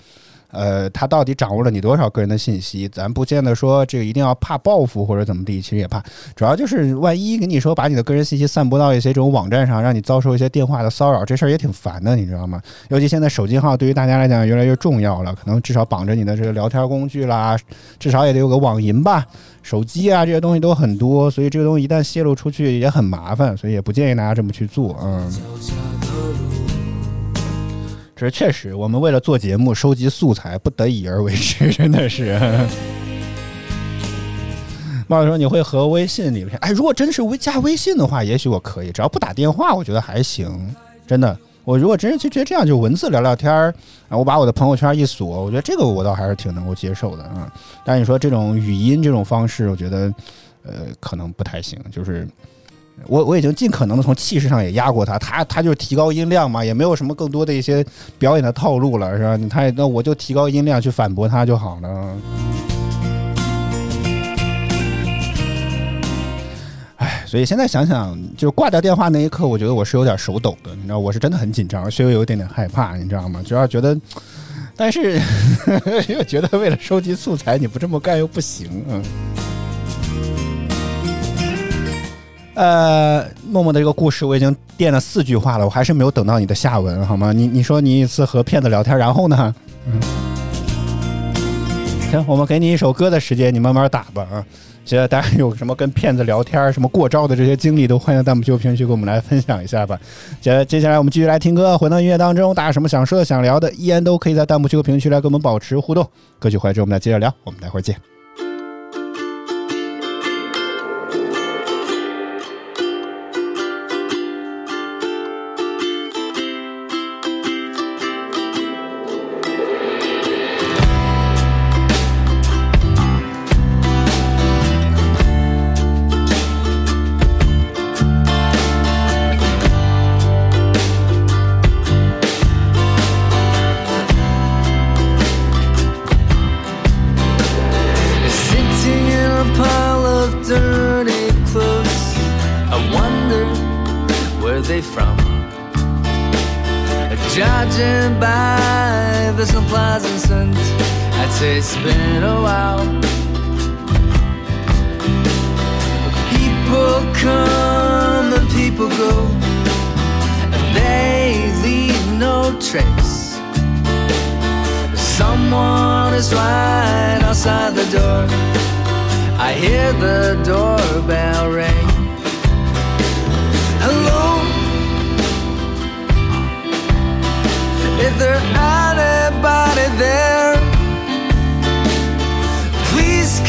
呃，他到底掌握了你多少个人的信息？咱不见得说这个一定要怕报复或者怎么地，其实也怕，主要就是万一跟你说把你的个人信息散播到一些这种网站上，让你遭受一些电话的骚扰，这事儿也挺烦的，你知道吗？尤其现在手机号对于大家来讲越来越重要了，可能至少绑着你的这个聊天工具啦，至少也得有个网银吧。手机啊，这些东西都很多，所以这个东西一旦泄露出去也很麻烦，所以也不建议大家这么去做。嗯，这是确实，我们为了做节目收集素材，不得已而为之，真的是。帽子说你会和微信里面，哎，如果真是微加微信的话，也许我可以，只要不打电话，我觉得还行，真的。我如果真是就觉得这样就文字聊聊天儿啊，我把我的朋友圈一锁，我觉得这个我倒还是挺能够接受的啊。但你说这种语音这种方式，我觉得呃可能不太行。就是我我已经尽可能的从气势上也压过他，他他就是提高音量嘛，也没有什么更多的一些表演的套路了，是吧？他也那我就提高音量去反驳他就好了。所以现在想想，就挂掉电话那一刻，我觉得我是有点手抖的，你知道，我是真的很紧张，稍微有一点点害怕，你知道吗？主要觉得，但是 又觉得为了收集素材，你不这么干又不行，嗯。呃，默默的这个故事我已经垫了四句话了，我还是没有等到你的下文，好吗？你你说你一次和骗子聊天，然后呢？嗯，行，我们给你一首歌的时间，你慢慢打吧啊。觉得大家有什么跟骗子聊天、什么过招的这些经历，都欢迎弹幕区评论区跟我们来分享一下吧。接接下来我们继续来听歌，回到音乐当中，大家什么想说的、想聊的，依然都可以在弹幕区和评论区来跟我们保持互动。歌曲回来之后，我们再接着聊，我们待会儿见。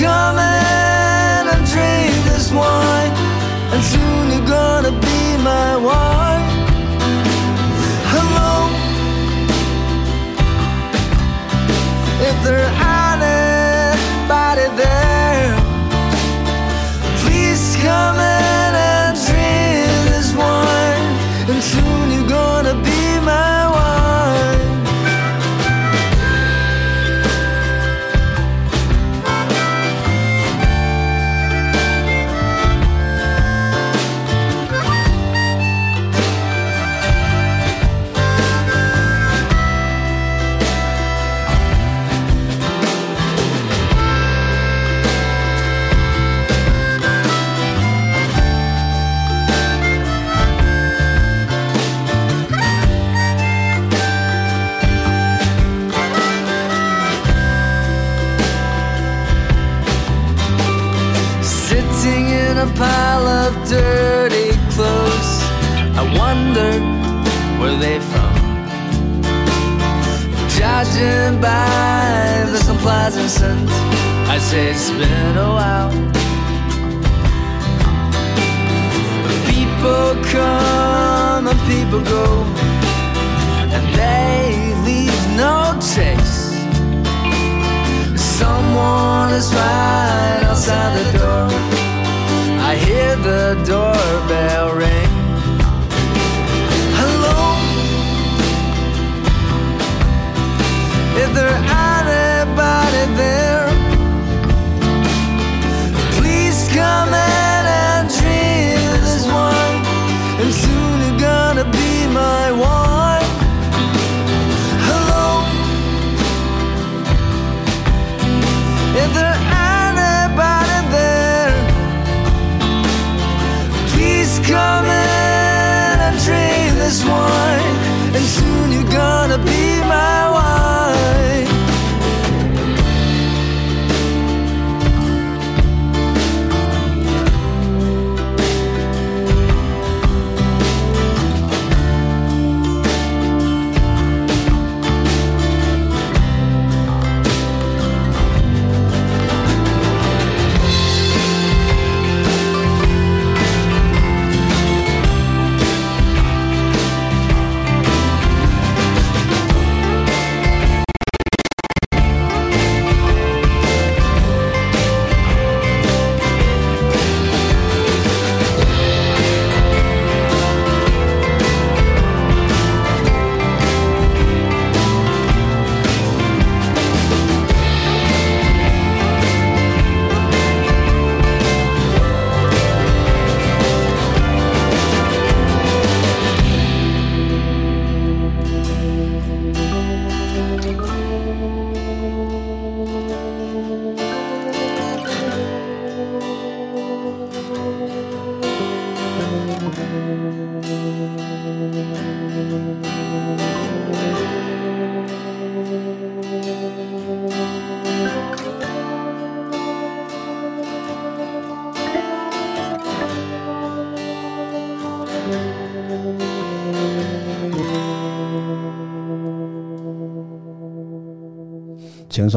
Come and drink this wine, and soon you're gonna be my wife. Hello. If there scent, I say it's been a while. People come and people go, and they leave no trace. Someone is right outside the door. I hear the doorbell ring. Hello. Is there there? Please come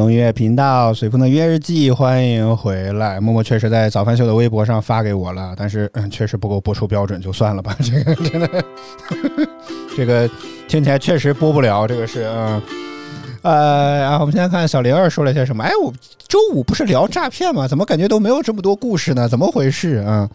松音乐频道，随风的约日记，欢迎回来。默默确实在早饭秀的微博上发给我了，但是嗯，确实不够播出标准，就算了吧。这个真的，这个听起来确实播不了。这个是嗯。呃，然后我们现在看小玲儿说了些什么？哎，我周五不是聊诈骗吗？怎么感觉都没有这么多故事呢？怎么回事啊？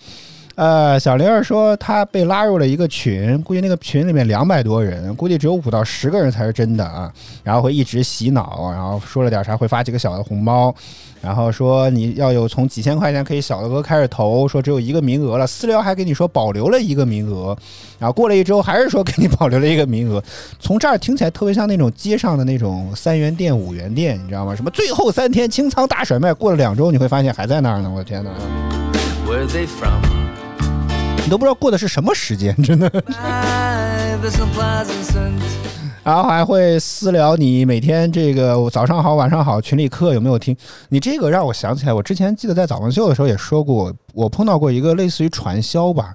呃，小玲儿说她被拉入了一个群，估计那个群里面两百多人，估计只有五到十个人才是真的啊。然后会一直洗脑，然后说了点啥，会发几个小的红包，然后说你要有从几千块钱可以小的额开始投，说只有一个名额了。私聊还跟你说保留了一个名额，然后过了一周还是说给你保留了一个名额。从这儿听起来特别像那种街上的那种三元店、五元店，你知道吗？什么最后三天清仓大甩卖，过了两周你会发现还在那儿呢。我的天哪！Where they from? 你都不知道过的是什么时间，真的。然后还会私聊你每天这个早上好晚上好群里课有没有听？你这个让我想起来，我之前记得在早饭秀的时候也说过，我碰到过一个类似于传销吧，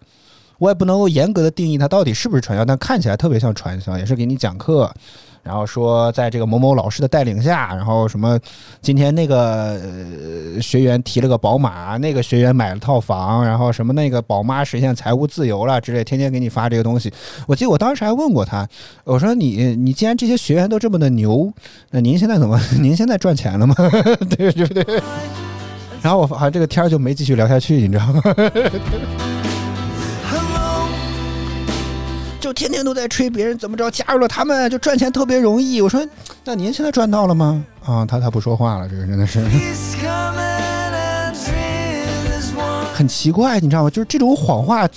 我也不能够严格的定义它到底是不是传销，但看起来特别像传销，也是给你讲课，然后说在这个某某老师的带领下，然后什么今天那个、呃、学员提了个宝马，那个学员买了套房，然后什么那个宝妈实现财务自由了之类，天天给你发这个东西。我记得我当时还问过他，我说你你既然这些学员都这么的牛，那您现在怎么您现在赚钱了吗？对对对。然后我好像这个天儿就没继续聊下去，你知道吗？就天天都在吹别人怎么着加入了他们就赚钱特别容易。我说那您现在赚到了吗？啊，他他不说话了，这个真的是很奇怪，你知道吗？就是这种谎话，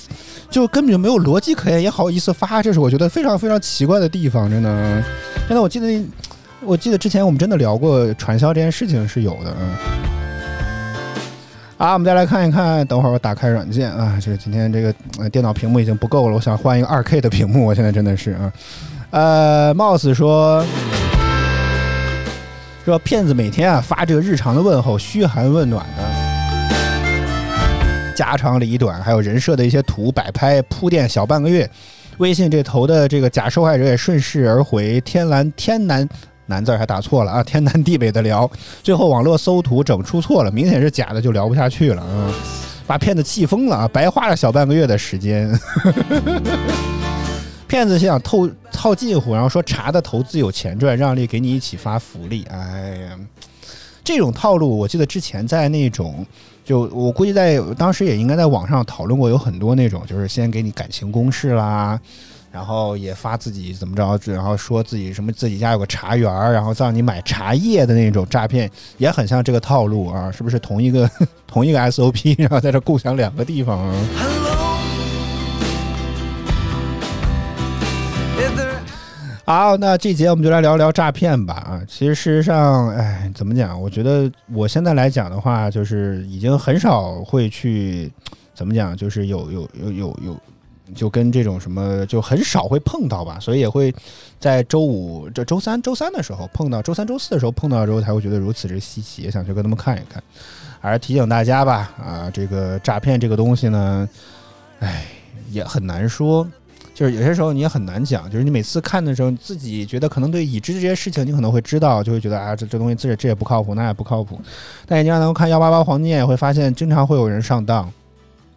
就根本就没有逻辑可言，也好意思发，这是我觉得非常非常奇怪的地方，真的。真的，我记得，我记得之前我们真的聊过传销这件事情是有的，嗯。好，我们再来看一看，等会儿我打开软件啊，这个今天这个、电脑屏幕已经不够了，我想换一个二 K 的屏幕，我现在真的是啊。呃，Mouse 说。说骗子每天啊发这个日常的问候，嘘寒问暖的，家长里短，还有人设的一些图摆拍铺垫小半个月。微信这头的这个假受害者也顺势而回，天蓝天南南字还打错了啊，天南地北的聊，最后网络搜图整出错了，明显是假的，就聊不下去了啊，把骗子气疯了啊，白花了小半个月的时间。骗子想透套近乎，然后说查的投资有钱赚，让利给你一起发福利。哎呀，这种套路，我记得之前在那种，就我估计在当时也应该在网上讨论过，有很多那种，就是先给你感情攻势啦，然后也发自己怎么着，然后说自己什么自己家有个茶园，然后让你买茶叶的那种诈骗，也很像这个套路啊，是不是同一个 同一个 SOP，然后在这共享两个地方啊？Hello. 好，那这节我们就来聊聊诈骗吧。啊，其实事实上，哎，怎么讲？我觉得我现在来讲的话，就是已经很少会去怎么讲，就是有有有有有，就跟这种什么就很少会碰到吧。所以也会在周五、这周三、周三的时候碰到，周三、周四的时候碰到之后，才会觉得如此之稀奇，也想去跟他们看一看。还是提醒大家吧，啊，这个诈骗这个东西呢，哎，也很难说。就是有些时候你也很难讲，就是你每次看的时候，你自己觉得可能对已知的这些事情，你可能会知道，就会觉得啊，这这东西这这也不靠谱，那也不靠谱。但你经常能够看幺八八黄金，也会发现经常会有人上当，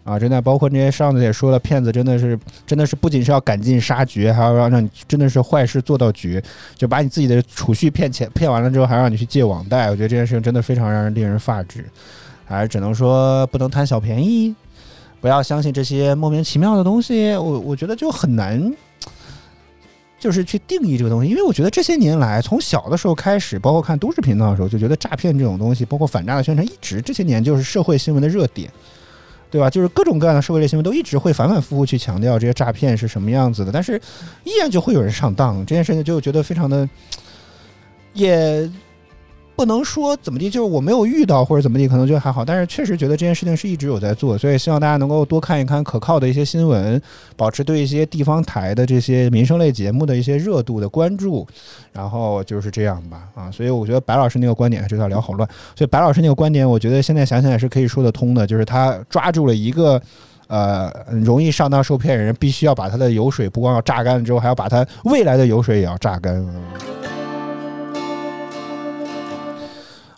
啊，真的包括那些上次也说了，骗子真的是真的是不仅是要赶尽杀绝，还要让让你真的是坏事做到绝，就把你自己的储蓄骗钱骗完了之后，还让你去借网贷。我觉得这件事情真的非常让人令人发指，还是只能说不能贪小便宜。不要相信这些莫名其妙的东西，我我觉得就很难，就是去定义这个东西，因为我觉得这些年来，从小的时候开始，包括看都市频道的时候，就觉得诈骗这种东西，包括反诈的宣传，一直这些年就是社会新闻的热点，对吧？就是各种各样的社会类新闻都一直会反反复复去强调这些诈骗是什么样子的，但是依然就会有人上当，这件事情就觉得非常的，也不能说怎么地，就是我没有遇到或者怎么地，可能就还好。但是确实觉得这件事情是一直有在做，所以希望大家能够多看一看可靠的一些新闻，保持对一些地方台的这些民生类节目的一些热度的关注。然后就是这样吧，啊，所以我觉得白老师那个观点，这道聊好乱。所以白老师那个观点，我觉得现在想想也是可以说得通的，就是他抓住了一个。呃，容易上当受骗人，必须要把他的油水不光要榨干了之后，还要把他未来的油水也要榨干。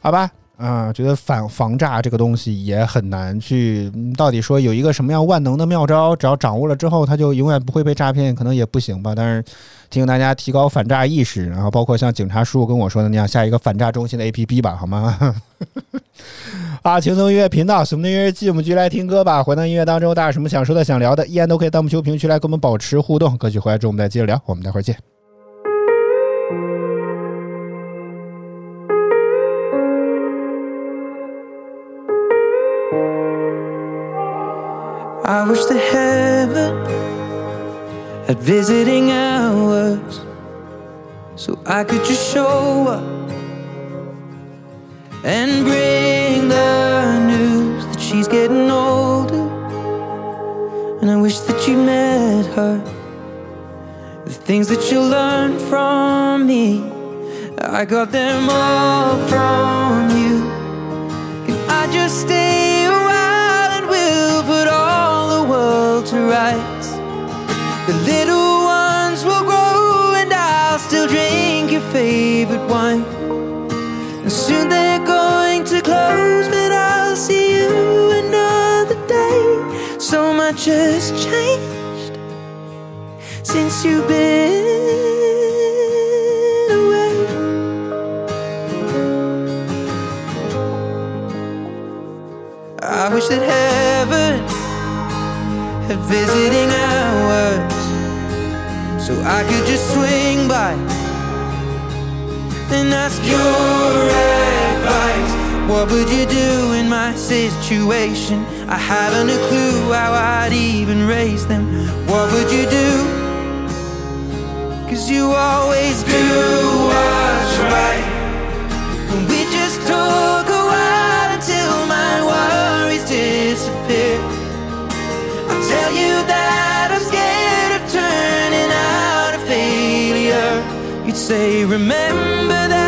好吧。啊、觉得反防诈这个东西也很难去，到底说有一个什么样万能的妙招，只要掌握了之后，它就永远不会被诈骗，可能也不行吧。但是提醒大家提高反诈意识，然后包括像警察叔叔跟我说的那样，下一个反诈中心的 APP 吧，好吗？啊，轻松音乐频道，我们的音乐日记，我们继续来听歌吧。回到音乐当中，大家有什么想说的、想聊的，依然都可以弹幕区、评论区来跟我们保持互动。歌曲回来之后，我们再接着聊。我们待会儿见。I wish that heaven had visiting hours so I could just show up and bring the news that she's getting older. And I wish that you met her. The things that you learned from me, I got them all from you. Can I just stay The little ones will grow and I'll still drink your favorite wine. And soon they're going to close, but I'll see you another day. So much has changed since you've been visiting hours so I could just swing by and ask your advice. What would you do in my situation? I haven't a clue how I'd even raise them. What would you do? Cause you always do what's right. And we just talk say, remember that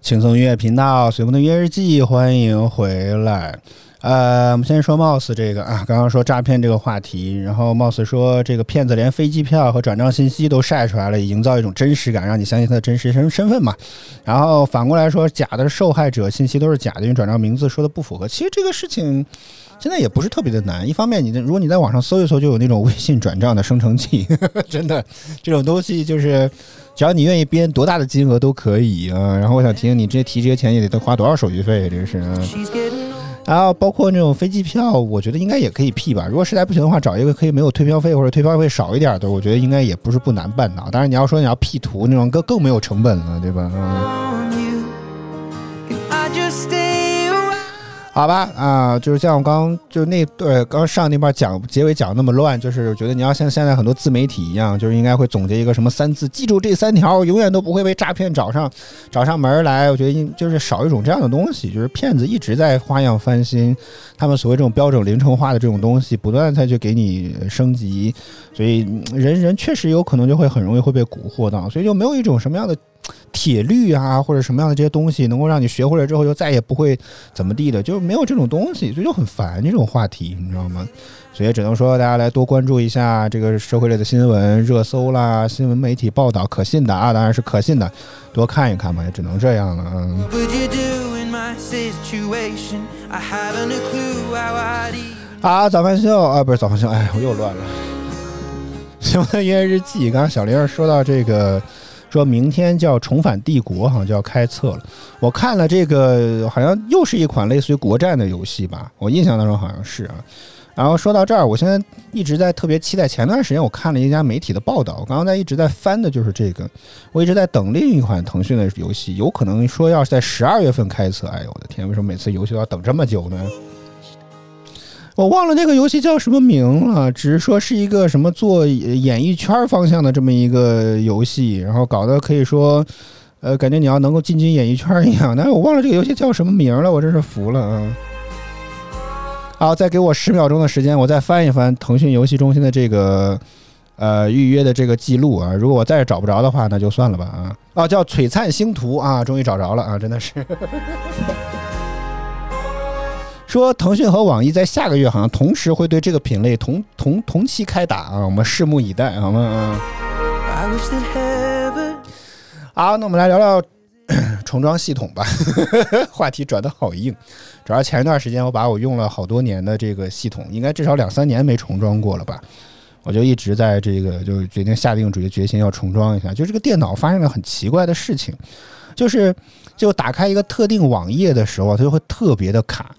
轻松音乐频道，随风的音乐日记，欢迎回来。呃，我们先说 Mouse 这个啊，刚刚说诈骗这个话题，然后 Mouse 说这个骗子连飞机票和转账信息都晒出来了，营造一种真实感，让你相信他的真实身身份嘛。然后反过来说，假的受害者信息都是假的，因为转账名字说的不符合。其实这个事情现在也不是特别的难，一方面你的如果你在网上搜一搜，就有那种微信转账的生成器，真的这种东西就是。只要你愿意编多大的金额都可以啊。然后我想提醒你，这些提这些钱也得花多少手续费，这是啊。She's getting old. 然后包括那种飞机票，我觉得应该也可以 P 吧。如果实在不行的话，找一个可以没有退票费或者退票费少一点的，我觉得应该也不是不难办到。当然你要说你要 P 图那种更更没有成本了，对吧？嗯。好吧，啊，就是像我刚就那对刚上那半讲结尾讲那么乱，就是觉得你要像现在很多自媒体一样，就是应该会总结一个什么三字，记住这三条，永远都不会被诈骗找上找上门来。我觉得应就是少一种这样的东西，就是骗子一直在花样翻新，他们所谓这种标准零成化的这种东西，不断地再去给你升级，所以人人确实有可能就会很容易会被蛊惑到，所以就没有一种什么样的。铁律啊，或者什么样的这些东西，能够让你学会了之后就再也不会怎么地的，就是没有这种东西，所以就很烦这种话题，你知道吗？所以只能说大家来多关注一下这个社会类的新闻、热搜啦，新闻媒体报道可信的啊，当然是可信的，多看一看嘛，也只能这样了。嗯好，早饭秀啊，不是早饭秀，哎，我又乱了。熊的音乐日记，刚刚小玲儿说到这个，说明天叫《重返帝国》，好像就要开测了。我看了这个，好像又是一款类似于国战的游戏吧，我印象当中好像是啊。然后说到这儿，我现在一直在特别期待。前段时间我看了一家媒体的报道，我刚刚在一直在翻的就是这个，我一直在等另一款腾讯的游戏，有可能说要是在十二月份开测。哎呦我的天，为什么每次游戏都要等这么久呢？我忘了那个游戏叫什么名了，只是说是一个什么做演艺圈方向的这么一个游戏，然后搞得可以说，呃，感觉你要能够进军演艺圈一样。但是我忘了这个游戏叫什么名了，我真是服了啊！好，再给我十秒钟的时间，我再翻一翻腾讯游戏中心的这个呃预约的这个记录啊。如果我再找不着的话，那就算了吧啊。哦，叫《璀璨星途》啊，终于找着了啊，真的是。说腾讯和网易在下个月好像同时会对这个品类同同同期开打啊，我们拭目以待，好吗？啊，I wish that heaven 好，那我们来聊聊 重装系统吧。话题转的好硬，主要前一段时间我把我用了好多年的这个系统，应该至少两三年没重装过了吧。我就一直在这个就决定下定主决心要重装一下。就这个电脑发生了很奇怪的事情，就是就打开一个特定网页的时候，它就会特别的卡。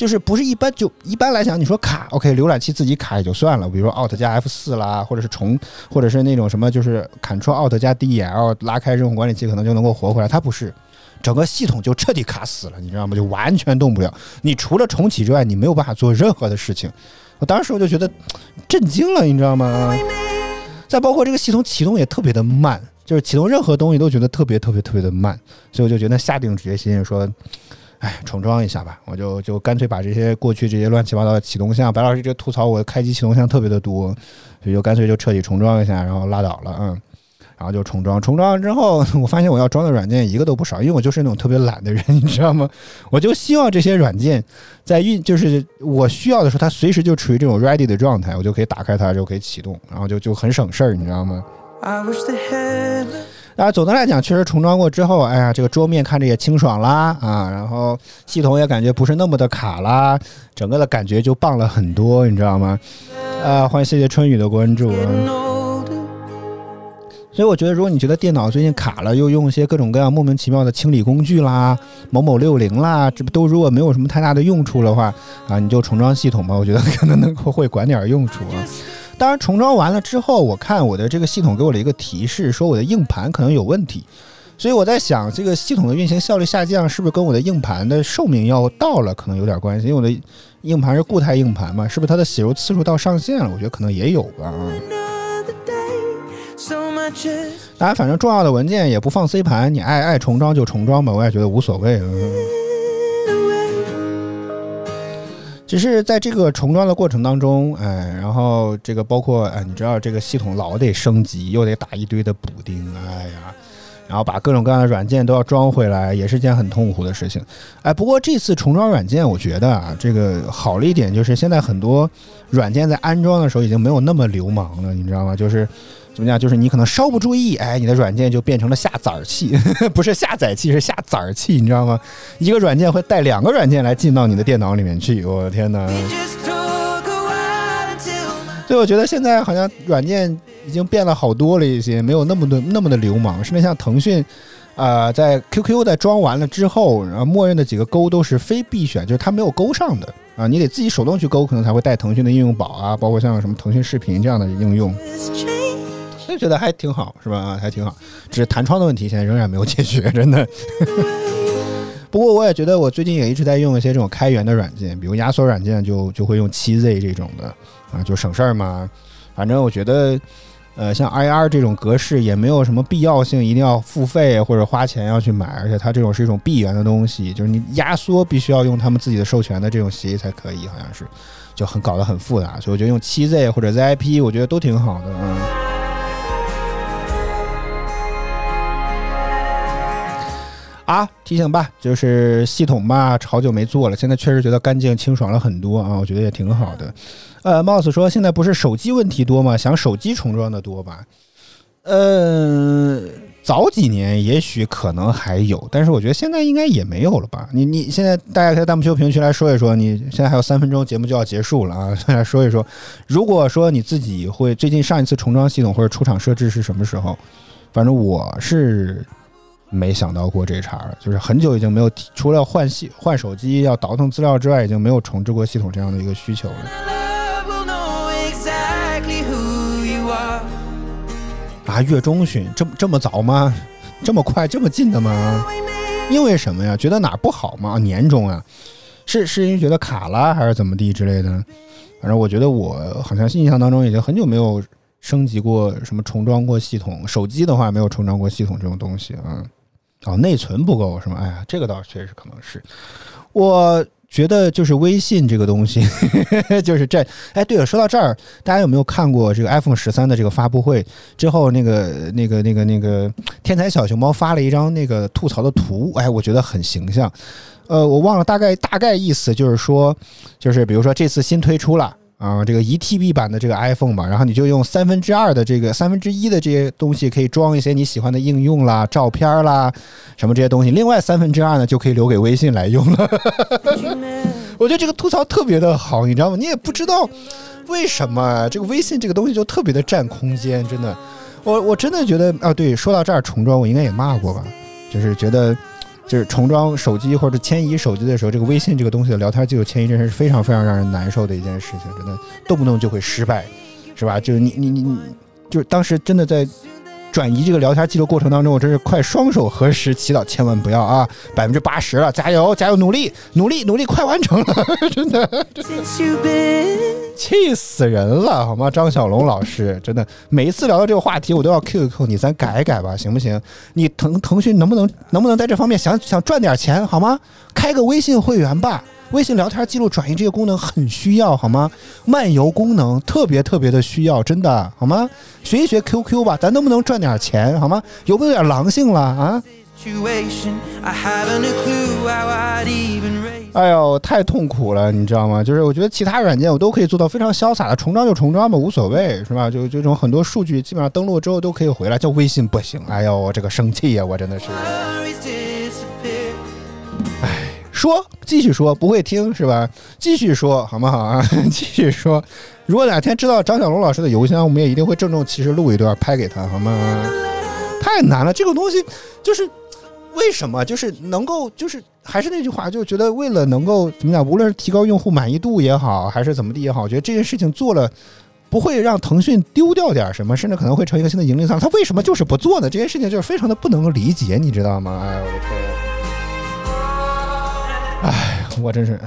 就是不是一般就一般来讲，你说卡，OK，浏览器自己卡也就算了，比如说 Alt 加 F 四啦，或者是重，或者是那种什么，就是 Ctrl Alt 加 DEL 拉开任务管理器可能就能够活回来，它不是，整个系统就彻底卡死了，你知道吗？就完全动不了。你除了重启之外，你没有办法做任何的事情。我当时我就觉得震惊了，你知道吗？再包括这个系统启动也特别的慢，就是启动任何东西都觉得特别特别特别的慢，所以我就觉得下定决心说。哎，重装一下吧，我就就干脆把这些过去这些乱七八糟的启动项，白老师这吐槽我开机启动项特别的多，所以就干脆就彻底重装一下，然后拉倒了，嗯，然后就重装。重装完之后，我发现我要装的软件一个都不少，因为我就是那种特别懒的人，你知道吗？我就希望这些软件在运，就是我需要的时候，它随时就处于这种 ready 的状态，我就可以打开它，就可以启动，然后就就很省事儿，你知道吗？I wish the 当然，总的来讲，确实重装过之后，哎呀，这个桌面看着也清爽啦啊，然后系统也感觉不是那么的卡啦，整个的感觉就棒了很多，你知道吗？啊，欢迎谢谢春雨的关注啊。所以我觉得，如果你觉得电脑最近卡了，又用一些各种各样莫名其妙的清理工具啦、某某六零啦，这不都如果没有什么太大的用处的话啊，你就重装系统吧，我觉得可能能够会管点用处啊。当然，重装完了之后，我看我的这个系统给我了一个提示，说我的硬盘可能有问题，所以我在想，这个系统的运行效率下降，是不是跟我的硬盘的寿命要到了可能有点关系？因为我的硬盘是固态硬盘嘛，是不是它的写入次数到上限了？我觉得可能也有吧。啊。Another day, so much is 当然，反正重要的文件也不放 C 盘，你爱爱重装就重装吧，我也觉得无所谓。嗯，只是在这个重装的过程当中，哎，然后这个包括哎，你知道这个系统老得升级，又得打一堆的补丁，哎呀，然后把各种各样的软件都要装回来，也是件很痛苦的事情。哎，不过这次重装软件，我觉得啊，这个好了一点，就是现在很多软件在安装的时候已经没有那么流氓了，你知道吗？就是。怎么讲？就是你可能稍不注意，哎，你的软件就变成了下崽儿器，不是下载器，是下崽儿器，你知道吗？一个软件会带两个软件来进到你的电脑里面去，我的天哪所以我觉得现在好像软件已经变了好多了一些，没有那么的那么的流氓，甚至像腾讯。啊、在 QQ 在装完了之后，然后默认的几个勾都是非必选，就是它没有勾上的啊，你得自己手动去勾，可能才会带腾讯的应用宝啊，包括像什么腾讯视频这样的应用。就觉得还挺好，是吧？啊还挺好，只是弹窗的问题现在仍然没有解决，真的。不过我也觉得我最近也一直在用一些这种开源的软件，比如压缩软件就就会用七 Z 这种的啊，就省事儿嘛。反正我觉得，呃，像 IR 这种格式也没有什么必要性，一定要付费或者花钱要去买，而且它这种是一种闭源的东西，就是你压缩必须要用他们自己的授权的这种协议才可以，好像是，就很搞得很复杂。所以我觉得用七 Z 或者 ZIP，我觉得都挺好的，嗯。啊，提醒吧，就是系统吧，好久没做了，现在确实觉得干净清爽了很多啊，我觉得也挺好的。呃，Mouse 说现在不是手机问题多吗？想手机重装的多吧？呃，早几年也许可能还有，但是我觉得现在应该也没有了吧？你你现在大家可以弹幕区评论区来说一说，你现在还有三分钟节目就要结束了啊，来说一说，如果说你自己会最近上一次重装系统或者出厂设置是什么时候？反正我是。没想到过这茬儿，就是很久已经没有提，除了换系换手机要倒腾资料之外，已经没有重置过系统这样的一个需求了。啊，月中旬这么这么早吗？这么快这么近的吗？因为什么呀？觉得哪儿不好吗？啊年终啊，是是因为觉得卡了还是怎么地之类的？反正我觉得我好像印象当中已经很久没有升级过什么重装过系统，手机的话没有重装过系统这种东西啊。哦，内存不够是吗？哎呀，这个倒确实可能是。我觉得就是微信这个东西，就是这。哎，对了，说到这儿，大家有没有看过这个 iPhone 十三的这个发布会之后，那个那个那个那个天才小熊猫发了一张那个吐槽的图？哎，我觉得很形象。呃，我忘了大概大概意思，就是说，就是比如说这次新推出了。啊，这个一 TB 版的这个 iPhone 吧，然后你就用三分之二的这个三分之一的这些东西，可以装一些你喜欢的应用啦、照片啦，什么这些东西。另外三分之二呢，就可以留给微信来用了。我觉得这个吐槽特别的好，你知道吗？你也不知道为什么这个微信这个东西就特别的占空间，真的。我我真的觉得啊，对，说到这儿重装，我应该也骂过吧，就是觉得。就是重装手机或者迁移手机的时候，这个微信这个东西的聊天记录迁移，真是非常非常让人难受的一件事情，真的动不动就会失败，是吧？就是你你你你，就是当时真的在转移这个聊天记录过程当中，我真是快双手合十祈祷，千万不要啊！百分之八十了，加油加油，努力努力努力，快完成了，真的 you've been 气死人了，好吗？张小龙老师，真的每一次聊到这个话题，我都要 Q 一 Q 你，咱改一改吧，行不行？你腾腾讯能不能能不能在这方面想想赚点钱，好吗？开个微信会员吧，微信聊天记录转移这个功能很需要，好吗？漫游功能特别特别的需要，真的好吗？学一学 QQ 吧，咱能不能赚点钱，好吗？有没有点狼性了啊.哎呦，太痛苦了，你知道吗？就是我觉得其他软件我都可以做到非常潇洒的重装就重装吧，无所谓，是吧？就就这种很多数据基本上登录之后都可以回来，叫微信不行。哎呦，我这个生气呀、我真的是.说继续说，不会听是吧？继续说好不好啊？继续说。如果哪天知道张小龙老师的邮箱，我们也一定会郑重其事录一段拍给他，好吗？太难了，这个东西就是为什么就是能够就是还是那句话，就觉得为了能够怎么讲，无论是提高用户满意度也好，还是怎么地也好，我觉得这件事情做了。不会让腾讯丢掉点什么，甚至可能会成一个新的盈利商。他为什么就是不做呢？这件事情就是非常的不能够理解，你知道吗？哎呦，我的天！我真是，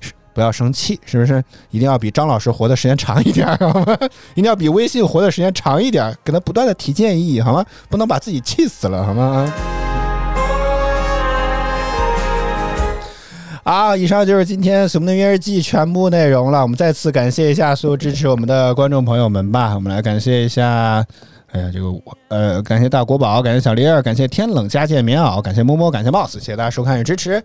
是不要生气，是不是？一定要比张老师活的时间长一点，好吗？一定要比微信活的时间长一点，给他不断的提建议，好吗？不能把自己气死了，好吗？好，以上就是今天《水木的音乐日记》全部内容了。我们再次感谢一下所有支持我们的观众朋友们吧。我们来感谢一下，哎呀，这个我呃，感谢大国宝，感谢小丽儿，感谢天冷加件棉袄，感谢摸摸，感谢 boss，谢谢大家收看与支持。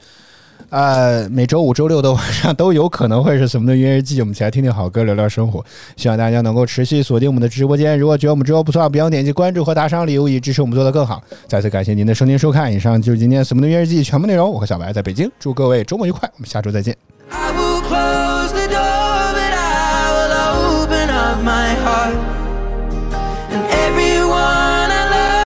呃，每周五、周六的晚上都有可能会是什么的音乐日记，我们一起来听听好歌，聊聊生活。希望大家能够持续锁定我们的直播间。如果觉得我们直播不错，不要点击关注和打赏礼物，以支持我们做得更好。再次感谢您的收听收看，以上就是今天什么的音乐日记全部内容。我和小白在北京，祝各位周末愉快，我们下周再见。